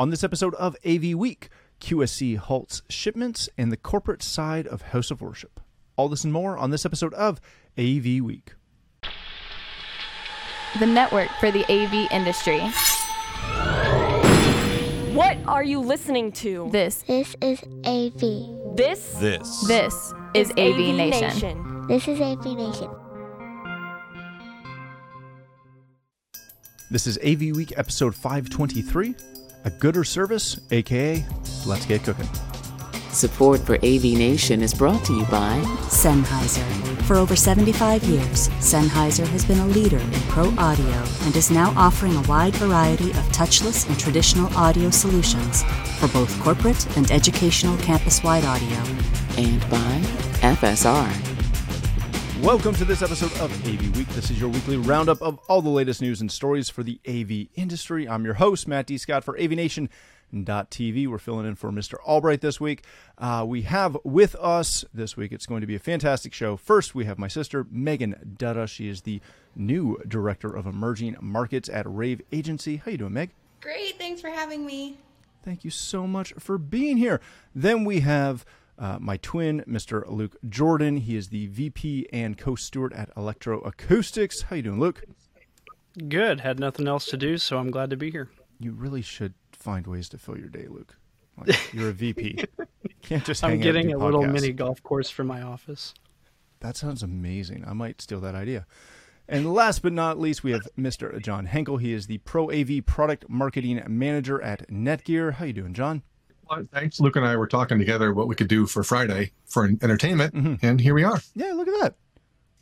On this episode of AV Week, QSC halts shipments and the corporate side of House of Worship. All this and more on this episode of AV Week. the network for the AV industry. What are you listening to? This, This is AV. This This. this is AV, Nation. This is AV Nation. This is AV Week episode 523, a gooder service, aka Let's Get Cooking. Support for AV Nation is brought to you by Sennheiser. For over 75 years, Sennheiser has been a leader in pro audio and is now offering a wide variety of touchless and traditional audio solutions for both corporate and educational campus wide audio. and by FSR. Welcome to this episode of AV Week. This is your weekly roundup of all the latest news and stories for the AV industry. I'm your host, Matt D. Scott for AVNation.tv. We're filling in for Mr. Albright this week. Uh, we have with us this week, it's going to be a fantastic show. First, we have my sister, Megan Dutta. She is the new Director of Emerging Markets at Rave Agency. How are you doing, Meg? Great, thanks for having me. Thank you so much for being here. Then we have uh, my twin, Mr. Luke Jordan. He is the VP and co-steward at Electroacoustics. How you doing, Luke? Good. Had nothing else to do, so I'm glad to be here. You really should find ways to fill your day, Luke. Like, you're a VP. You can't just I'm getting a do little podcasts. mini golf course for my office. That sounds amazing. I might steal that idea. And last but not least, we have Mr. John Henkel. He is the Pro AV Product Marketing Manager at Netgear. How you doing, John? Thanks. Luke and I were talking together what we could do for Friday for entertainment, and here we are. Yeah, look at that.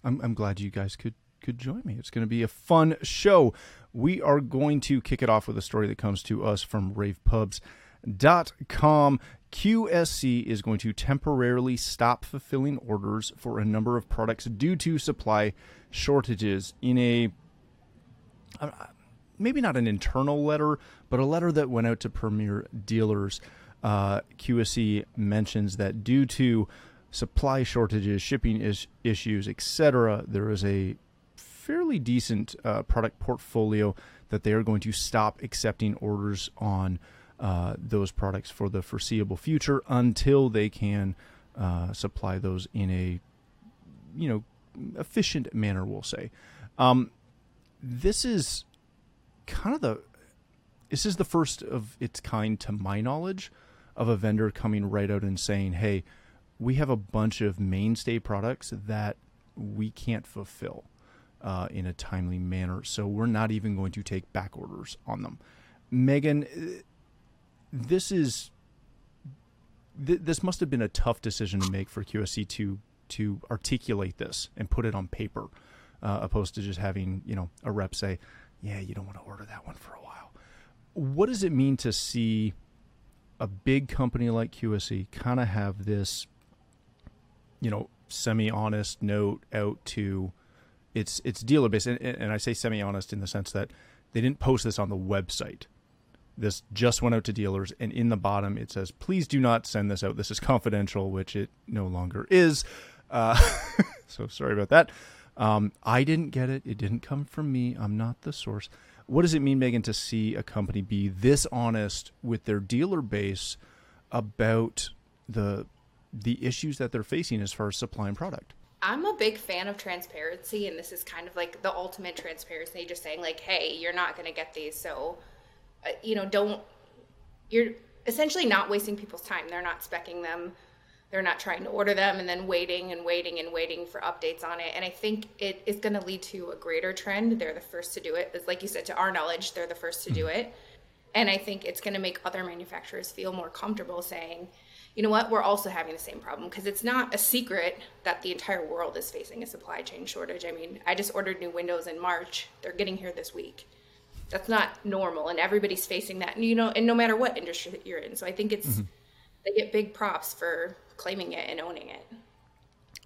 I'm, I'm glad you guys could could join me. It's going to be a fun show. We are going to kick it off with a story that comes to us from ravepubs.com. QSC is going to temporarily stop fulfilling orders for a number of products due to supply shortages in a uh, maybe not an internal letter, but a letter that went out to premier dealers. Uh, QSC mentions that due to supply shortages, shipping is- issues, etc., there is a fairly decent uh, product portfolio that they are going to stop accepting orders on uh, those products for the foreseeable future until they can uh, supply those in a you know efficient manner. We'll say. Um, this is kind of the this is the first of its kind to my knowledge of a vendor coming right out and saying hey we have a bunch of mainstay products that we can't fulfill uh, in a timely manner so we're not even going to take back orders on them. Megan this is th- this must have been a tough decision to make for qsc to to articulate this and put it on paper uh, opposed to just having you know a rep say yeah you don't want to order that one for a while. What does it mean to see a big company like QSC kind of have this you know semi-honest note out to its its dealer base. And, and i say semi-honest in the sense that they didn't post this on the website. This just went out to dealers and in the bottom it says please do not send this out. This is confidential which it no longer is. Uh, so sorry about that. Um, i didn't get it. It didn't come from me. I'm not the source what does it mean megan to see a company be this honest with their dealer base about the the issues that they're facing as far as supplying product I'm a big fan of transparency, and this is kind of like the ultimate transparency. Just saying, like, hey, you're not going to get these, so uh, you know, don't. You're essentially not wasting people's time. They're not specking them. They're not trying to order them and then waiting and waiting and waiting for updates on it. And I think it is going to lead to a greater trend. They're the first to do it. It's like you said, to our knowledge, they're the first to do mm-hmm. it. And I think it's going to make other manufacturers feel more comfortable saying, you know what, we're also having the same problem because it's not a secret that the entire world is facing a supply chain shortage. I mean, I just ordered new windows in March. They're getting here this week. That's not normal, and everybody's facing that. And you know, and no matter what industry that you're in, so I think it's mm-hmm. they get big props for claiming it and owning it.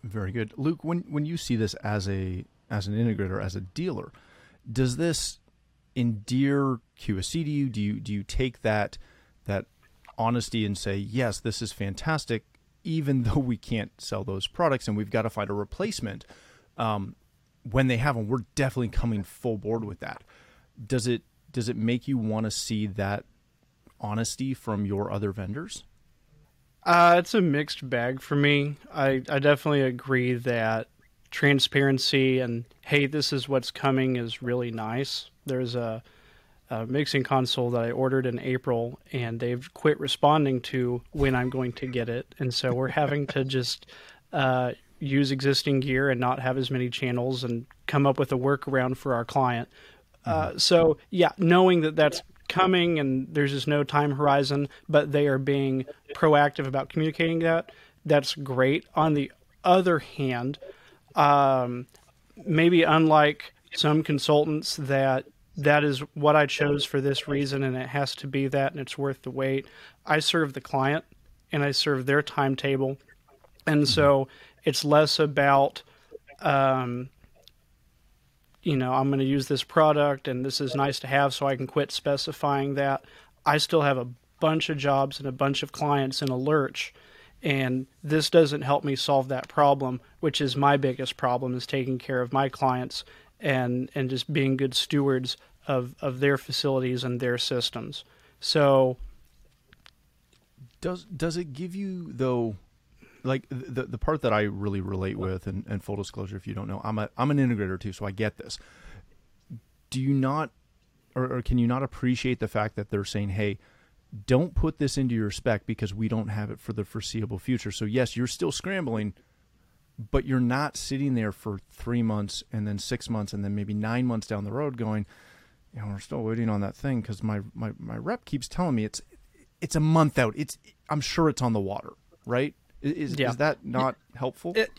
Very good, Luke. When when you see this as a as an integrator, as a dealer, does this endear QSC to you? Do you do you take that that honesty and say, yes, this is fantastic, even though we can't sell those products and we've got to find a replacement? Um, when they have them, we're definitely coming full board with that. Does it does it make you want to see that honesty from your other vendors? Uh, it's a mixed bag for me. I, I definitely agree that transparency and hey, this is what's coming is really nice. There's a, a, mixing console that I ordered in April, and they've quit responding to when I'm going to get it, and so we're having to just uh, use existing gear and not have as many channels and come up with a workaround for our client. Uh, so yeah, knowing that that's coming and there's just no time horizon, but they are being proactive about communicating that. That's great. On the other hand, um, maybe unlike some consultants that that is what I chose for this reason and it has to be that and it's worth the wait. I serve the client and I serve their timetable. And so it's less about um, you know, I'm going to use this product and this is nice to have so I can quit specifying that. I still have a bunch of jobs and a bunch of clients in a lurch and this doesn't help me solve that problem, which is my biggest problem is taking care of my clients and and just being good stewards of of their facilities and their systems. So does does it give you though like the the part that I really relate with, and, and full disclosure, if you don't know, I'm a I'm an integrator too, so I get this. Do you not, or, or can you not appreciate the fact that they're saying, hey, don't put this into your spec because we don't have it for the foreseeable future. So yes, you're still scrambling, but you're not sitting there for three months and then six months and then maybe nine months down the road going, you know, we're still waiting on that thing because my, my my rep keeps telling me it's it's a month out. It's I'm sure it's on the water, right? Is, yeah. is that not helpful? It,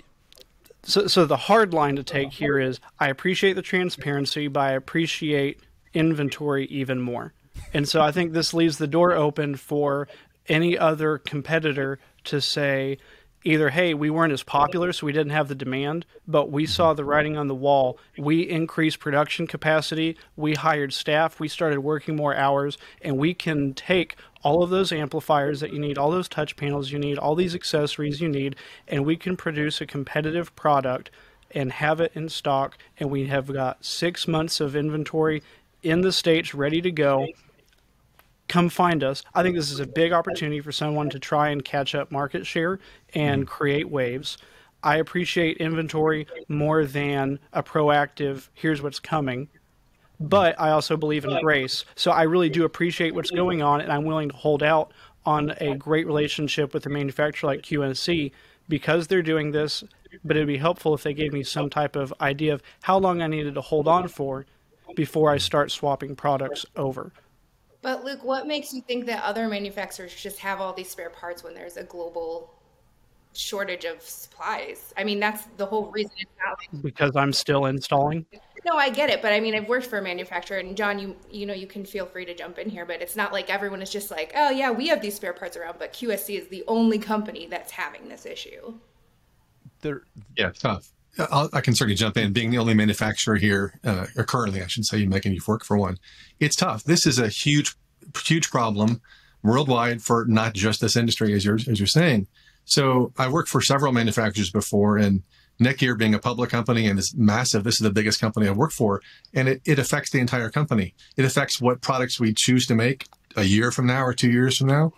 so, so the hard line to take here is I appreciate the transparency, but I appreciate inventory even more. And so I think this leaves the door open for any other competitor to say, either hey we weren't as popular so we didn't have the demand but we saw the writing on the wall. We increased production capacity. We hired staff. We started working more hours. And we can take all of those amplifiers that you need all those touch panels you need all these accessories you need and we can produce a competitive product and have it in stock. And we have got six months of inventory in the states ready to go come find us. I think this is a big opportunity for someone to try and catch up market share and mm-hmm. create waves. I appreciate inventory more than a proactive, here's what's coming. But I also believe in grace. So I really do appreciate what's going on, and I'm willing to hold out on a great relationship with a manufacturer like QSC because they're doing this. But it'd be helpful if they gave me some type of idea of how long I needed to hold on for before I start swapping products over. But Luke, what makes you think that other manufacturers just have all these spare parts when there's a global shortage of supplies? I mean, that's the whole reason it's not like- because I'm still installing. No, I get it, but I mean, I've worked for a manufacturer, and John, you you know, you can feel free to jump in here, but it's not like everyone is just like, oh yeah, we have these spare parts around, but QSC is the only company that's having this issue. There, yeah, tough. I'll, i can certainly jump in. Being the only manufacturer here, uh, or currently, I should say, you making you work for one, it's tough. This is a huge, huge problem worldwide for not just this industry, as you're as you're saying. So I worked for several manufacturers before, and Netgear being a public company and is massive, this is the biggest company I've worked for, and it, it affects the entire company. It affects what products we choose to make a year from now or two years from now.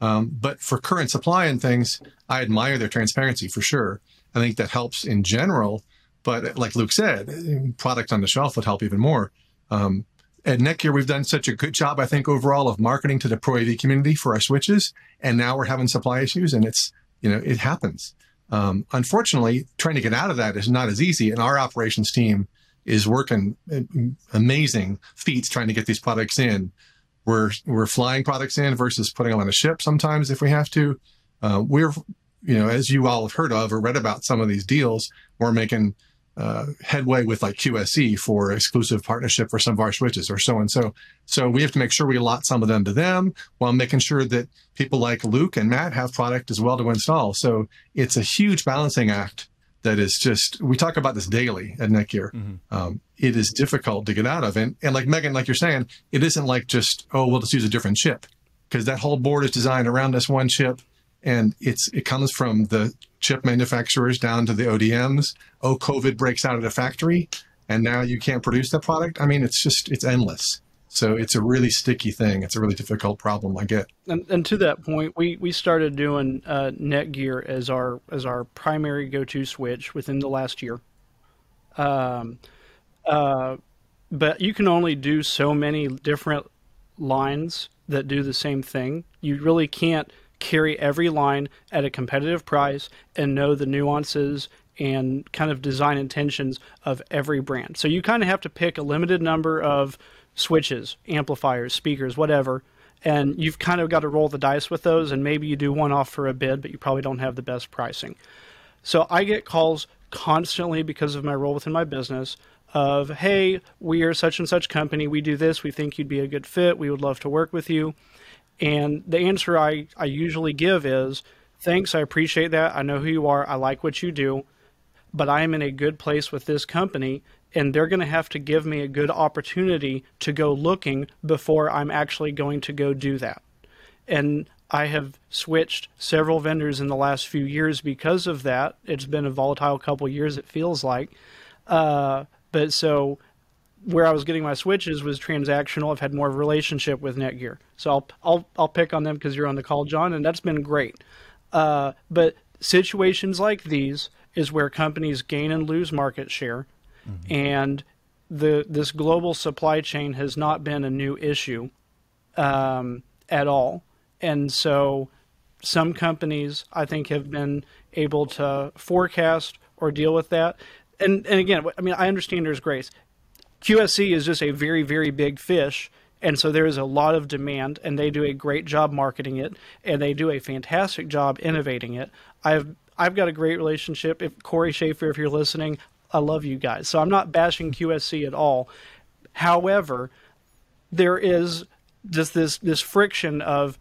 Um, but for current supply and things, I admire their transparency for sure. I think that helps in general. But like Luke said, product on the shelf would help even more. Um, at Netgear, we've done such a good job, I think, overall of marketing to the Pro AV community for our switches. And now we're having supply issues and it's, you know, it happens. Um, unfortunately, trying to get out of that is not as easy. And our operations team is working amazing feats trying to get these products in. We're, we're flying products in versus putting them on a ship sometimes if we have to. Uh, we're you know, as you all have heard of or read about some of these deals, we're making uh, headway with like QSC for exclusive partnership for some of our switches or so and so. So we have to make sure we allot some of them to them while making sure that people like Luke and Matt have product as well to install. So it's a huge balancing act that is just, we talk about this daily at Netgear. Mm-hmm. Um, it is difficult to get out of. And, and like Megan, like you're saying, it isn't like just, oh, we'll just use a different chip because that whole board is designed around this one chip and it's it comes from the chip manufacturers down to the ODMs. Oh, COVID breaks out at a factory, and now you can't produce that product. I mean, it's just it's endless. So it's a really sticky thing. It's a really difficult problem. I get. And, and to that point, we, we started doing uh, Netgear as our as our primary go to switch within the last year. Um, uh, but you can only do so many different lines that do the same thing. You really can't carry every line at a competitive price and know the nuances and kind of design intentions of every brand. So you kind of have to pick a limited number of switches, amplifiers, speakers, whatever, and you've kind of got to roll the dice with those and maybe you do one off for a bid, but you probably don't have the best pricing. So I get calls constantly because of my role within my business of, hey, we are such and such company. We do this. We think you'd be a good fit. We would love to work with you. And the answer I, I usually give is, thanks. I appreciate that. I know who you are. I like what you do. But I am in a good place with this company, and they're going to have to give me a good opportunity to go looking before I'm actually going to go do that. And I have switched several vendors in the last few years because of that. It's been a volatile couple years, it feels like. Uh, but so where I was getting my switches was transactional. I've had more of a relationship with Netgear, so I'll I'll I'll pick on them because you're on the call, John, and that's been great. Uh, but situations like these is where companies gain and lose market share, mm-hmm. and the this global supply chain has not been a new issue um, at all, and so some companies I think have been able to forecast or deal with that and and again, I mean, I understand there's grace. QSC is just a very very big fish, and so there is a lot of demand, and they do a great job marketing it, and they do a fantastic job innovating it. I've I've got a great relationship. If Corey Schaefer, if you're listening, I love you guys. So I'm not bashing QSC at all. However, there is just this this friction of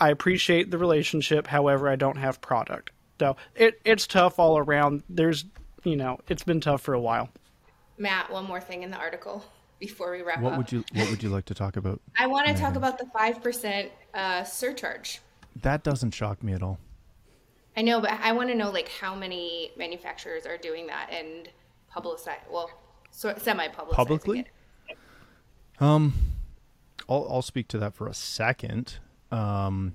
I appreciate the relationship, however, I don't have product. So it, it's tough all around. There's you know, it's been tough for a while. Matt, one more thing in the article before we wrap what up. would you What would you like to talk about? I want to talk about the five percent uh, surcharge. That doesn't shock me at all. I know, but I want to know like how many manufacturers are doing that and publicize well, so, semi publicizing publicly. It. Um, I'll I'll speak to that for a second. Um,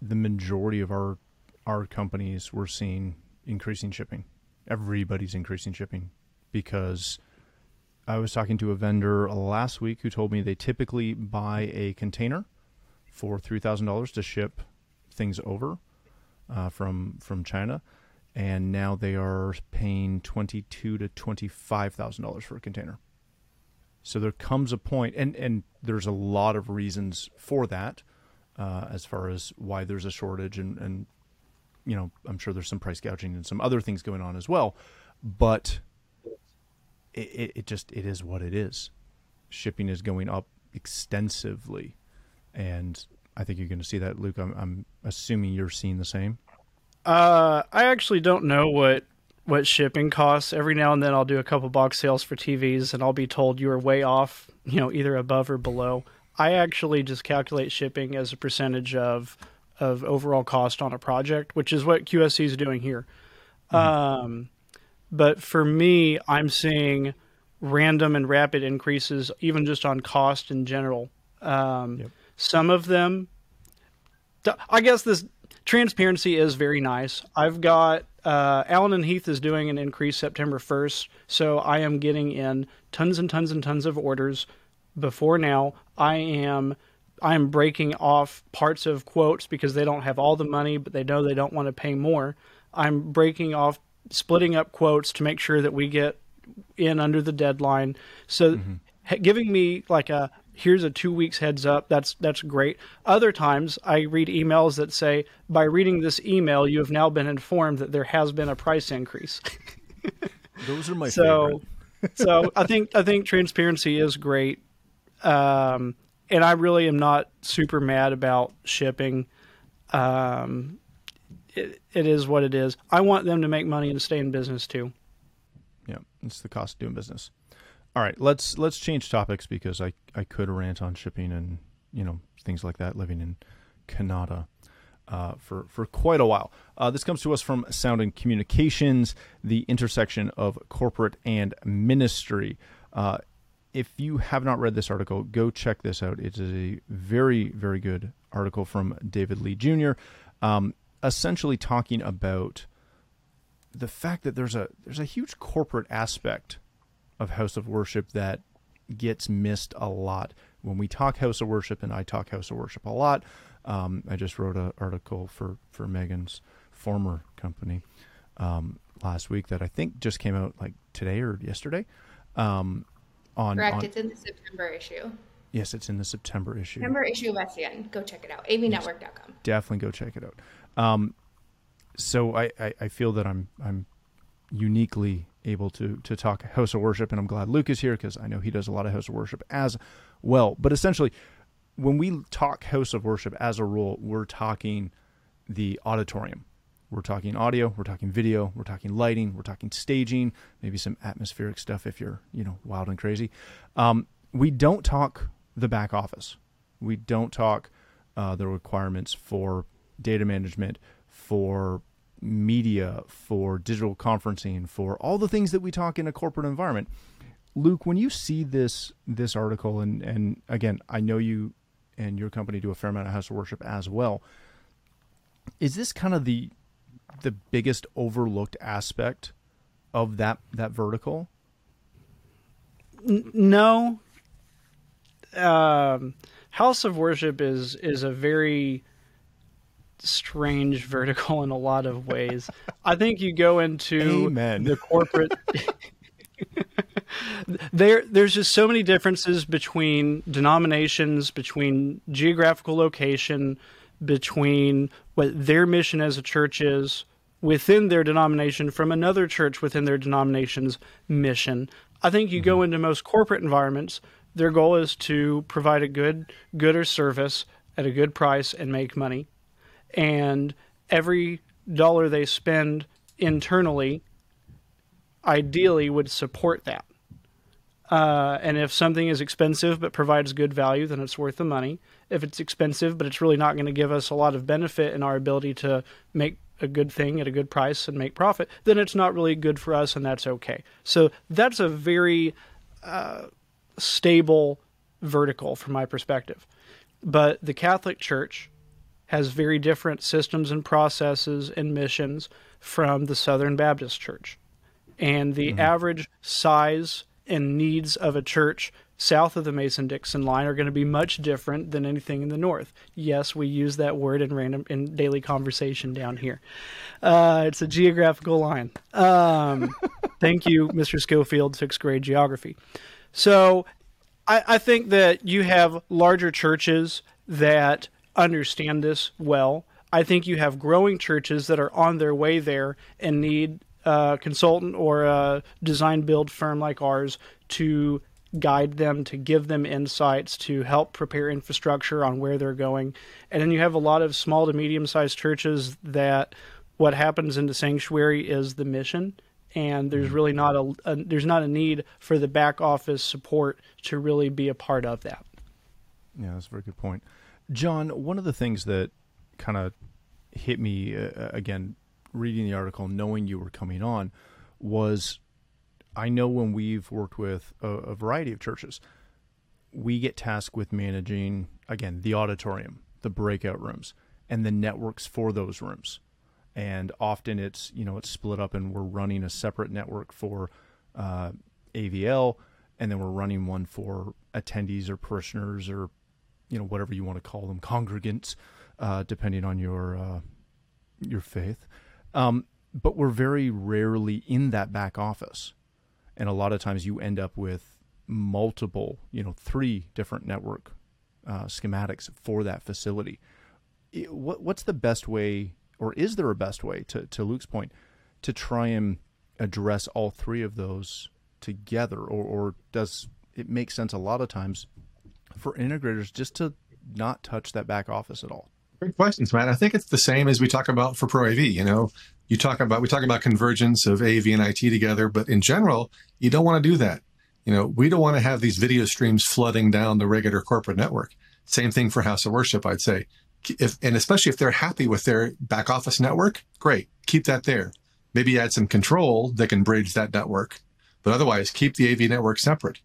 the majority of our our companies we're seeing increasing shipping everybody's increasing shipping because I was talking to a vendor last week who told me they typically buy a container for three thousand dollars to ship things over uh, from from China, and now they are paying twenty two to twenty five thousand dollars for a container. So there comes a point, and and there's a lot of reasons for that, uh, as far as why there's a shortage and and you know, I'm sure there's some price gouging and some other things going on as well, but it, it just it is what it is. Shipping is going up extensively, and I think you're going to see that, Luke. I'm, I'm assuming you're seeing the same. Uh, I actually don't know what what shipping costs. Every now and then, I'll do a couple box sales for TVs, and I'll be told you are way off. You know, either above or below. I actually just calculate shipping as a percentage of of overall cost on a project, which is what QSC is doing here. Mm-hmm. Um, but for me, I'm seeing random and rapid increases, even just on cost in general. Um, yep. Some of them, I guess this transparency is very nice. I've got uh, Allen and Heath is doing an increase September 1st, so I am getting in tons and tons and tons of orders before now. I am I'm breaking off parts of quotes because they don't have all the money, but they know they don't want to pay more. I'm breaking off, splitting up quotes to make sure that we get in under the deadline. So, mm-hmm. giving me like a here's a two weeks heads up. That's that's great. Other times I read emails that say, by reading this email, you have now been informed that there has been a price increase. Those are my so. so I think I think transparency is great. Um, and I really am not super mad about shipping. Um, it, it is what it is. I want them to make money and stay in business too. Yeah, it's the cost of doing business. All right, let's let's change topics because I I could rant on shipping and you know things like that. Living in Canada. Uh, for for quite a while. Uh, this comes to us from Sound and Communications, the intersection of corporate and ministry. Uh, if you have not read this article, go check this out. It is a very, very good article from David Lee Jr. Um, essentially talking about the fact that there's a there's a huge corporate aspect of House of Worship that gets missed a lot when we talk House of Worship, and I talk House of Worship a lot. Um, I just wrote an article for for Megan's former company um, last week that I think just came out like today or yesterday. Um, on correct, on, it's in the September issue. Yes, it's in the September issue. September issue of SCN. Go check it out. avnetwork.com. Definitely go check it out. Um, so I, I, I feel that I'm I'm uniquely able to to talk house of worship, and I'm glad Luke is here because I know he does a lot of house of worship as well. But essentially, when we talk house of worship, as a rule, we're talking the auditorium. We're talking audio, we're talking video, we're talking lighting, we're talking staging, maybe some atmospheric stuff if you're you know wild and crazy. Um, we don't talk the back office. We don't talk uh, the requirements for data management, for media, for digital conferencing, for all the things that we talk in a corporate environment. Luke, when you see this this article, and and again, I know you and your company do a fair amount of house of worship as well. Is this kind of the the biggest overlooked aspect of that that vertical? No. Um, house of worship is is a very strange vertical in a lot of ways. I think you go into Amen. the corporate. there, there's just so many differences between denominations, between geographical location, between what their mission as a church is within their denomination from another church within their denomination's mission. I think you go mm-hmm. into most corporate environments, their goal is to provide a good good or service at a good price and make money and every dollar they spend internally ideally would support that. Uh, and if something is expensive but provides good value, then it's worth the money. If it's expensive but it's really not going to give us a lot of benefit in our ability to make a good thing at a good price and make profit, then it's not really good for us, and that's okay. So that's a very uh, stable vertical from my perspective. But the Catholic Church has very different systems and processes and missions from the Southern Baptist Church. And the mm-hmm. average size and needs of a church south of the Mason Dixon line are going to be much different than anything in the north. Yes, we use that word in random in daily conversation down here. Uh, it's a geographical line. Um, thank you, Mr. Schofield, sixth grade geography. So I, I think that you have larger churches that understand this well. I think you have growing churches that are on their way there and need a consultant or a design build firm like ours to guide them, to give them insights, to help prepare infrastructure on where they're going. And then you have a lot of small to medium sized churches that what happens in the sanctuary is the mission and there's mm-hmm. really not a, a, there's not a need for the back office support to really be a part of that. Yeah, that's a very good point. John, one of the things that kind of hit me uh, uh, again reading the article, knowing you were coming on, was I know when we've worked with a, a variety of churches, we get tasked with managing again the auditorium, the breakout rooms, and the networks for those rooms. And often it's you know it's split up, and we're running a separate network for uh, AVL, and then we're running one for attendees or parishioners or you know whatever you want to call them congregants uh, depending on your uh, your faith. Um, but we're very rarely in that back office. And a lot of times you end up with multiple you know three different network uh, schematics for that facility. It, what, what's the best way or is there a best way to, to luke's point to try and address all three of those together? Or, or does it make sense a lot of times for integrators just to not touch that back office at all? Great questions, Matt. I think it's the same as we talk about for Pro AV. You know, you talk about we talk about convergence of AV and IT together, but in general, you don't want to do that. You know, we don't want to have these video streams flooding down the regular corporate network. Same thing for House of Worship, I'd say. If, and especially if they're happy with their back office network, great, keep that there. Maybe add some control that can bridge that network, but otherwise keep the AV network separate.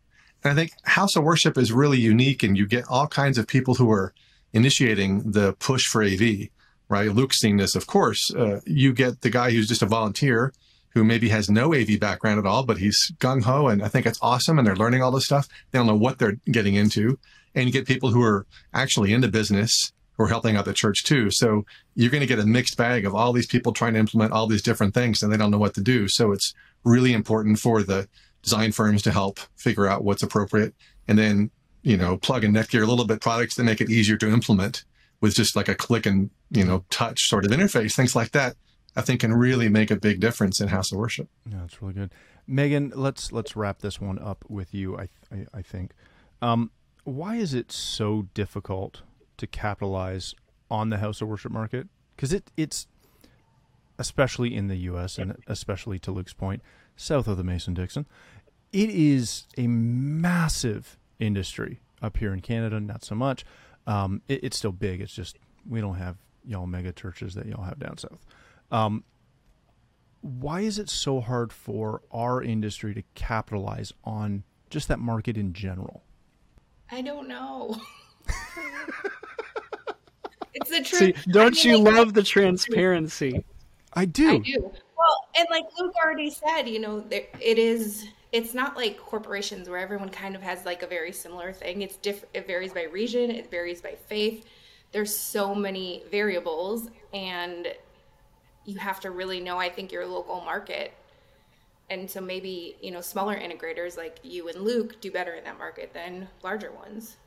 And I think House of Worship is really unique, and you get all kinds of people who are initiating the push for AV, right? Luke's seen this, of course. Uh, you get the guy who's just a volunteer who maybe has no AV background at all, but he's gung ho, and I think it's awesome, and they're learning all this stuff. They don't know what they're getting into. And you get people who are actually into business who are helping out the church too. So you're going to get a mixed bag of all these people trying to implement all these different things and they don't know what to do. So it's really important for the design firms to help figure out what's appropriate and then, you know, plug in Netgear a little bit products that make it easier to implement with just like a click and, you know, touch sort of interface, things like that. I think can really make a big difference in house of worship. Yeah, that's really good. Megan, let's let's wrap this one up with you. I I, I think, um, why is it so difficult to capitalize on the house of worship market because it it's especially in the U.S. and especially to Luke's point, south of the Mason Dixon, it is a massive industry up here in Canada. Not so much. Um, it, it's still big. It's just we don't have y'all mega churches that y'all have down south. Um, why is it so hard for our industry to capitalize on just that market in general? I don't know. It's the truth. See, don't I mean, you like, love the transparency? I do. I do. Well, and like Luke already said, you know, there, it is. It's not like corporations where everyone kind of has like a very similar thing. It's different. It varies by region. It varies by faith. There's so many variables, and you have to really know. I think your local market, and so maybe you know smaller integrators like you and Luke do better in that market than larger ones.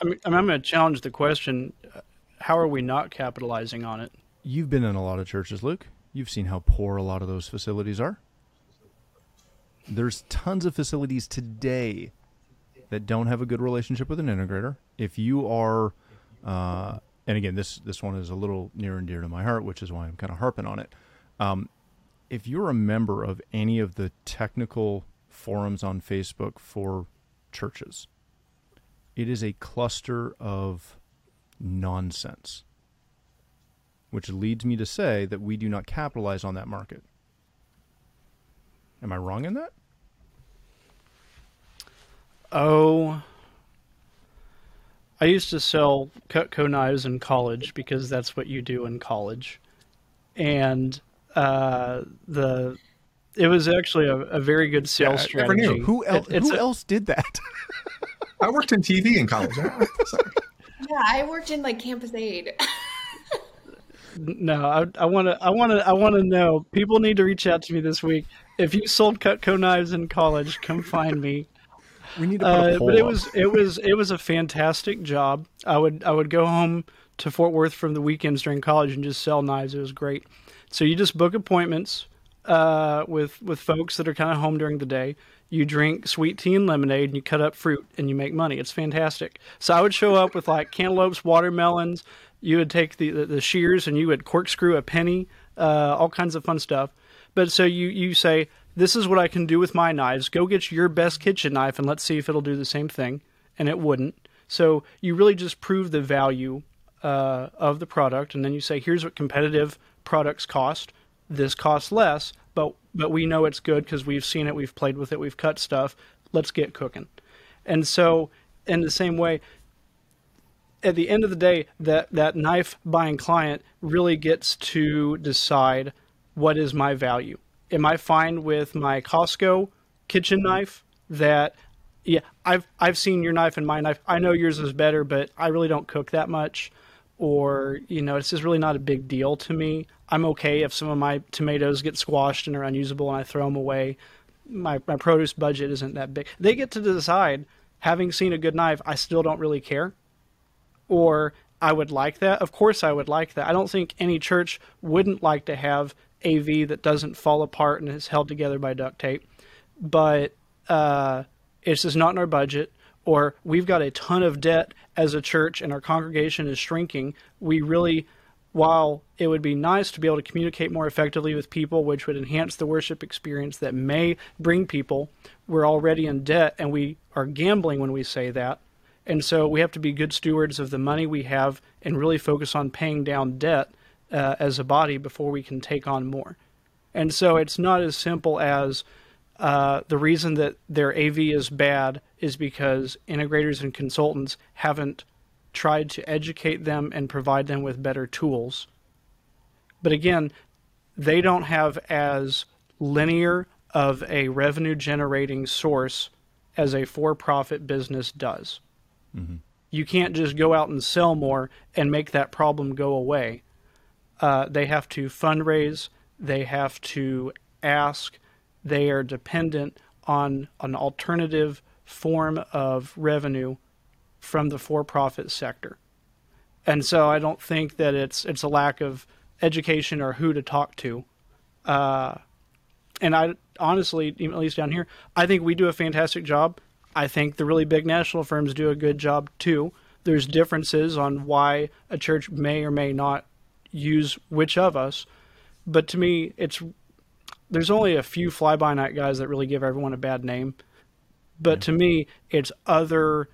I mean, I'm going to challenge the question uh, how are we not capitalizing on it? You've been in a lot of churches, Luke. You've seen how poor a lot of those facilities are. There's tons of facilities today that don't have a good relationship with an integrator. If you are, uh, and again, this this one is a little near and dear to my heart, which is why I'm kind of harping on it. Um, if you're a member of any of the technical forums on Facebook for churches, it is a cluster of nonsense. Which leads me to say that we do not capitalize on that market. Am I wrong in that? Oh, I used to sell Cutco knives in college because that's what you do in college, and uh, the it was actually a, a very good sales yeah, strategy. Who else? It, who a, else did that? I worked in TV in college. Yeah, I worked in like Campus Aid. no, I want to. I want to. I want to know. People need to reach out to me this week. If you sold Cutco knives in college, come find me. We need to put a uh, But it was it was it was a fantastic job. I would I would go home to Fort Worth from the weekends during college and just sell knives. It was great. So you just book appointments uh, with with folks that are kind of home during the day you drink sweet tea and lemonade and you cut up fruit and you make money. It's fantastic. So I would show up with like cantaloupes, watermelons. You would take the, the, the shears and you would corkscrew a penny, uh, all kinds of fun stuff. But so you, you say, this is what I can do with my knives. Go get your best kitchen knife and let's see if it'll do the same thing. And it wouldn't. So you really just prove the value uh, of the product. And then you say, here's what competitive products cost. This costs less but but we know it's good because we've seen it, we've played with it, we've cut stuff. Let's get cooking. And so, in the same way, at the end of the day, that that knife buying client really gets to decide what is my value. Am I fine with my Costco kitchen mm-hmm. knife that yeah, I've I've seen your knife and my knife. I know yours is better, but I really don't cook that much or you know it's just really not a big deal to me. I'm okay if some of my tomatoes get squashed and are unusable and i throw them away. My, my produce budget isn't that big. They get to decide having seen a good knife i still don't really care or i would like that. Of course i would like that. I don't think any church wouldn't like to have av that doesn't fall apart and is held together by duct tape. But uh, it's just not in our budget or we've got a ton of debt as a church and our congregation is shrinking, we really, while it would be nice to be able to communicate more effectively with people, which would enhance the worship experience that may bring people, we're already in debt and we are gambling when we say that. And so we have to be good stewards of the money we have and really focus on paying down debt uh, as a body before we can take on more. And so it's not as simple as Uh, the reason that their AV is bad is because integrators and consultants haven't tried to educate them and provide them with better tools. But again, they don't have as linear of a revenue generating source as a for profit business does. Mm-hmm. You can't just go out and sell more and make that problem go away. Uh, they have to fundraise, they have to ask, they are dependent on an alternative form of revenue from the for-profit sector. And so I don't think that it's it's a lack of education or who to talk to. Uh, and I honestly, at least down here, I think we do a fantastic job. I think the really big national firms do a good job too. There's differences on why a church may or may not use which of us, but to me, it's there's only a few fly by night guys that really give everyone a bad name. But yeah. to me, it's other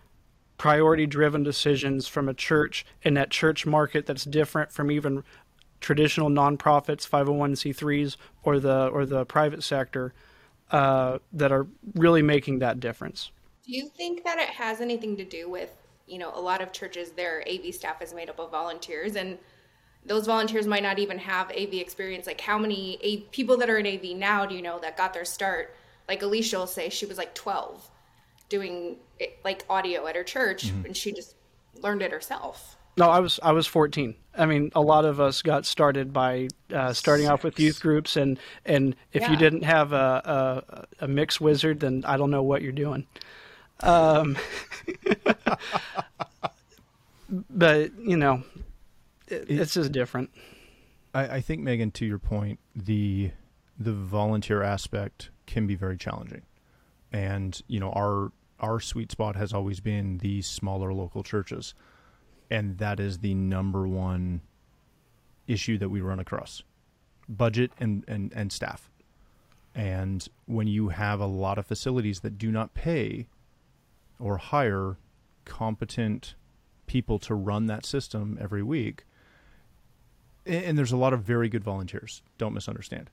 priority driven decisions from a church in that church market that's different from even traditional nonprofits, 501c3s, or the or the private sector uh, that are really making that difference. Do you think that it has anything to do with you know a lot of churches their AV staff is made up of volunteers and those volunteers might not even have AV experience. Like how many A- people that are in AV now do you know that got their start? Like Alicia will say she was like 12 doing it, like audio at her church mm-hmm. and she just learned it herself. No, I was I was 14. I mean, a lot of us got started by uh, starting off with youth groups, and and if yeah. you didn't have a, a, a mix wizard, then I don't know what you're doing. Um, but you know, it, it's just different. I, I think Megan, to your point, the the volunteer aspect can be very challenging, and you know our our sweet spot has always been the smaller local churches, and that is the number one issue that we run across: budget and and, and staff. And when you have a lot of facilities that do not pay or hire competent people to run that system every week, and there's a lot of very good volunteers. Don't misunderstand,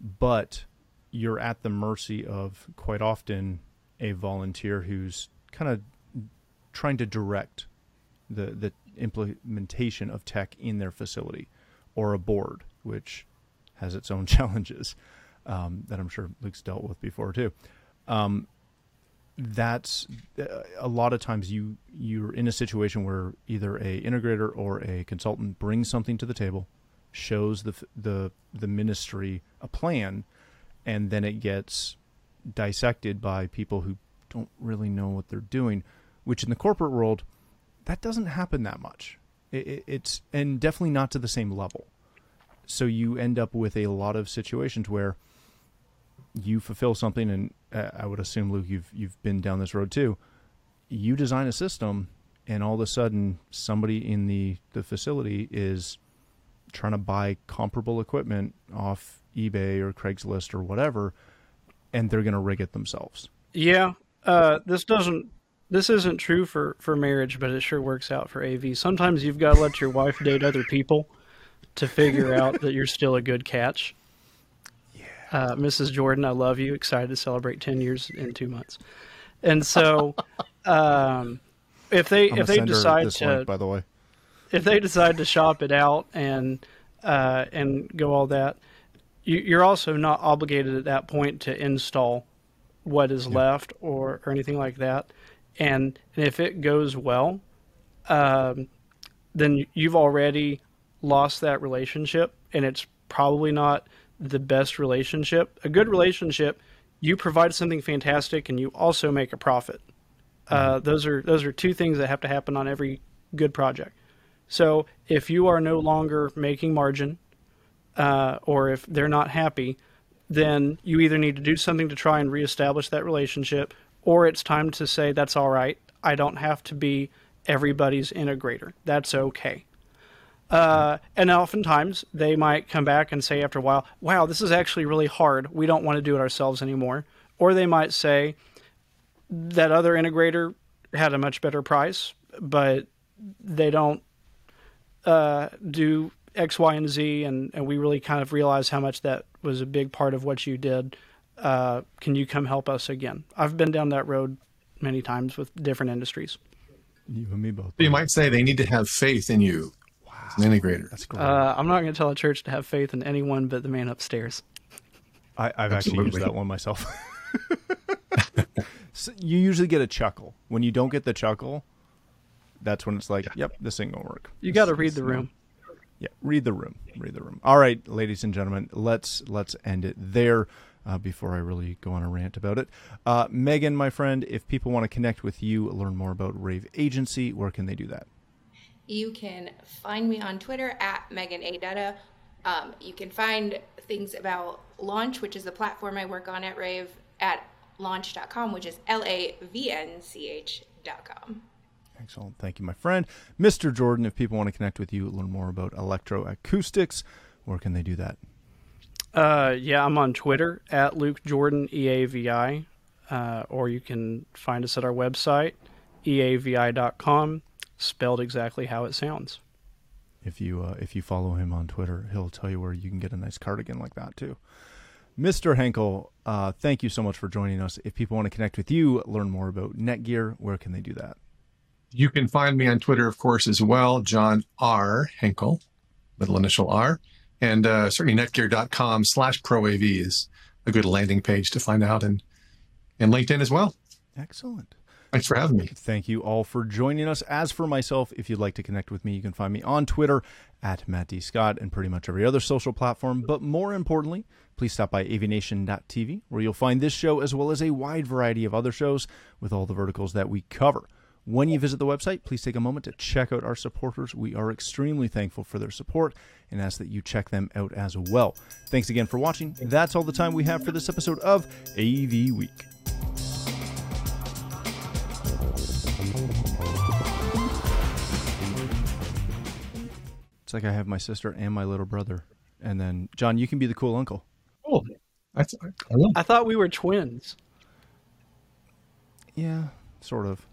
but you're at the mercy of quite often a volunteer who's kind of trying to direct the the implementation of tech in their facility, or a board which has its own challenges um, that I'm sure Luke's dealt with before too. Um, that's uh, a lot of times you you're in a situation where either a integrator or a consultant brings something to the table shows the the the ministry a plan and then it gets dissected by people who don't really know what they're doing which in the corporate world that doesn't happen that much it, it, it's and definitely not to the same level so you end up with a lot of situations where you fulfill something, and uh, I would assume Luke, you've you've been down this road too. You design a system, and all of a sudden, somebody in the the facility is trying to buy comparable equipment off eBay or Craigslist or whatever, and they're going to rig it themselves. Yeah, uh, this doesn't. This isn't true for for marriage, but it sure works out for AV. Sometimes you've got to let your wife date other people to figure out that you're still a good catch. Uh, Mrs. Jordan, I love you. Excited to celebrate 10 years in two months. And so, um, if they if they decide to, link, by the way, if they decide to shop it out and uh, and go all that, you, are also not obligated at that point to install what is left or or anything like that. And, and if it goes well, um, then you've already lost that relationship, and it's probably not the best relationship. A good relationship, you provide something fantastic and you also make a profit. Uh, mm-hmm. those are those are two things that have to happen on every good project. So if you are no longer making margin, uh, or if they're not happy, then you either need to do something to try and reestablish that relationship, or it's time to say that's all right. I don't have to be everybody's integrator. That's okay. Uh, and oftentimes they might come back and say after a while, wow, this is actually really hard. We don't want to do it ourselves anymore. Or they might say that other integrator had a much better price, but they don't uh, do X, Y, and Z. And, and we really kind of realize how much that was a big part of what you did. uh, can you come help us again? I've been down that road many times with different industries. You and me both. You might say they need to have faith in you wow. as an integrator. That's great. Uh, I'm not going to tell a church to have faith in anyone but the man upstairs. I, have actually used that one myself. so you usually get a chuckle. When you don't get the chuckle, that's when it's like, yep, this ain't going to work. You got to read the room. Yeah, read the room. Read the room. All right, ladies and gentlemen, let's let's end it there uh, before I really go on a rant about it. Uh, Megan, my friend, if people want to connect with you, learn more about Rave Agency, where can they do that? You can find me on Twitter at Megan A. Dutta. Um, you can find things about Launch, which is the platform I work on at Rave, at launch.com, which is L A V N C H.com. Excellent. Thank you, my friend. Mr. Jordan, if people want to connect with you, learn more about electroacoustics, where can they do that? Uh, yeah, I'm on Twitter at Luke Jordan EAVI, uh, or you can find us at our website, eavi.com, spelled exactly how it sounds. If you uh, if you follow him on Twitter, he'll tell you where you can get a nice cardigan like that too. Mr. Henkel, uh, thank you so much for joining us. If people want to connect with you, learn more about Netgear, where can they do that? You can find me on Twitter, of course, as well, John R. Henkel, middle initial R. And uh, certainly netgear.com slash proav is a good landing page to find out and, and LinkedIn as well. Excellent. Thanks for having me. Thank you all for joining us. As for myself, if you'd like to connect with me, you can find me on Twitter at Matt D. Scott and pretty much every other social platform. But more importantly, please stop by avnation.tv where you'll find this show as well as a wide variety of other shows with all the verticals that we cover. When you visit the website, please take a moment to check out our supporters. We are extremely thankful for their support and ask that you check them out as well. Thanks again for watching. That's all the time we have for this episode of AV Week. It's like I have my sister and my little brother. And then, John, you can be the cool uncle. Oh, I, I, I thought we were twins. Yeah, sort of.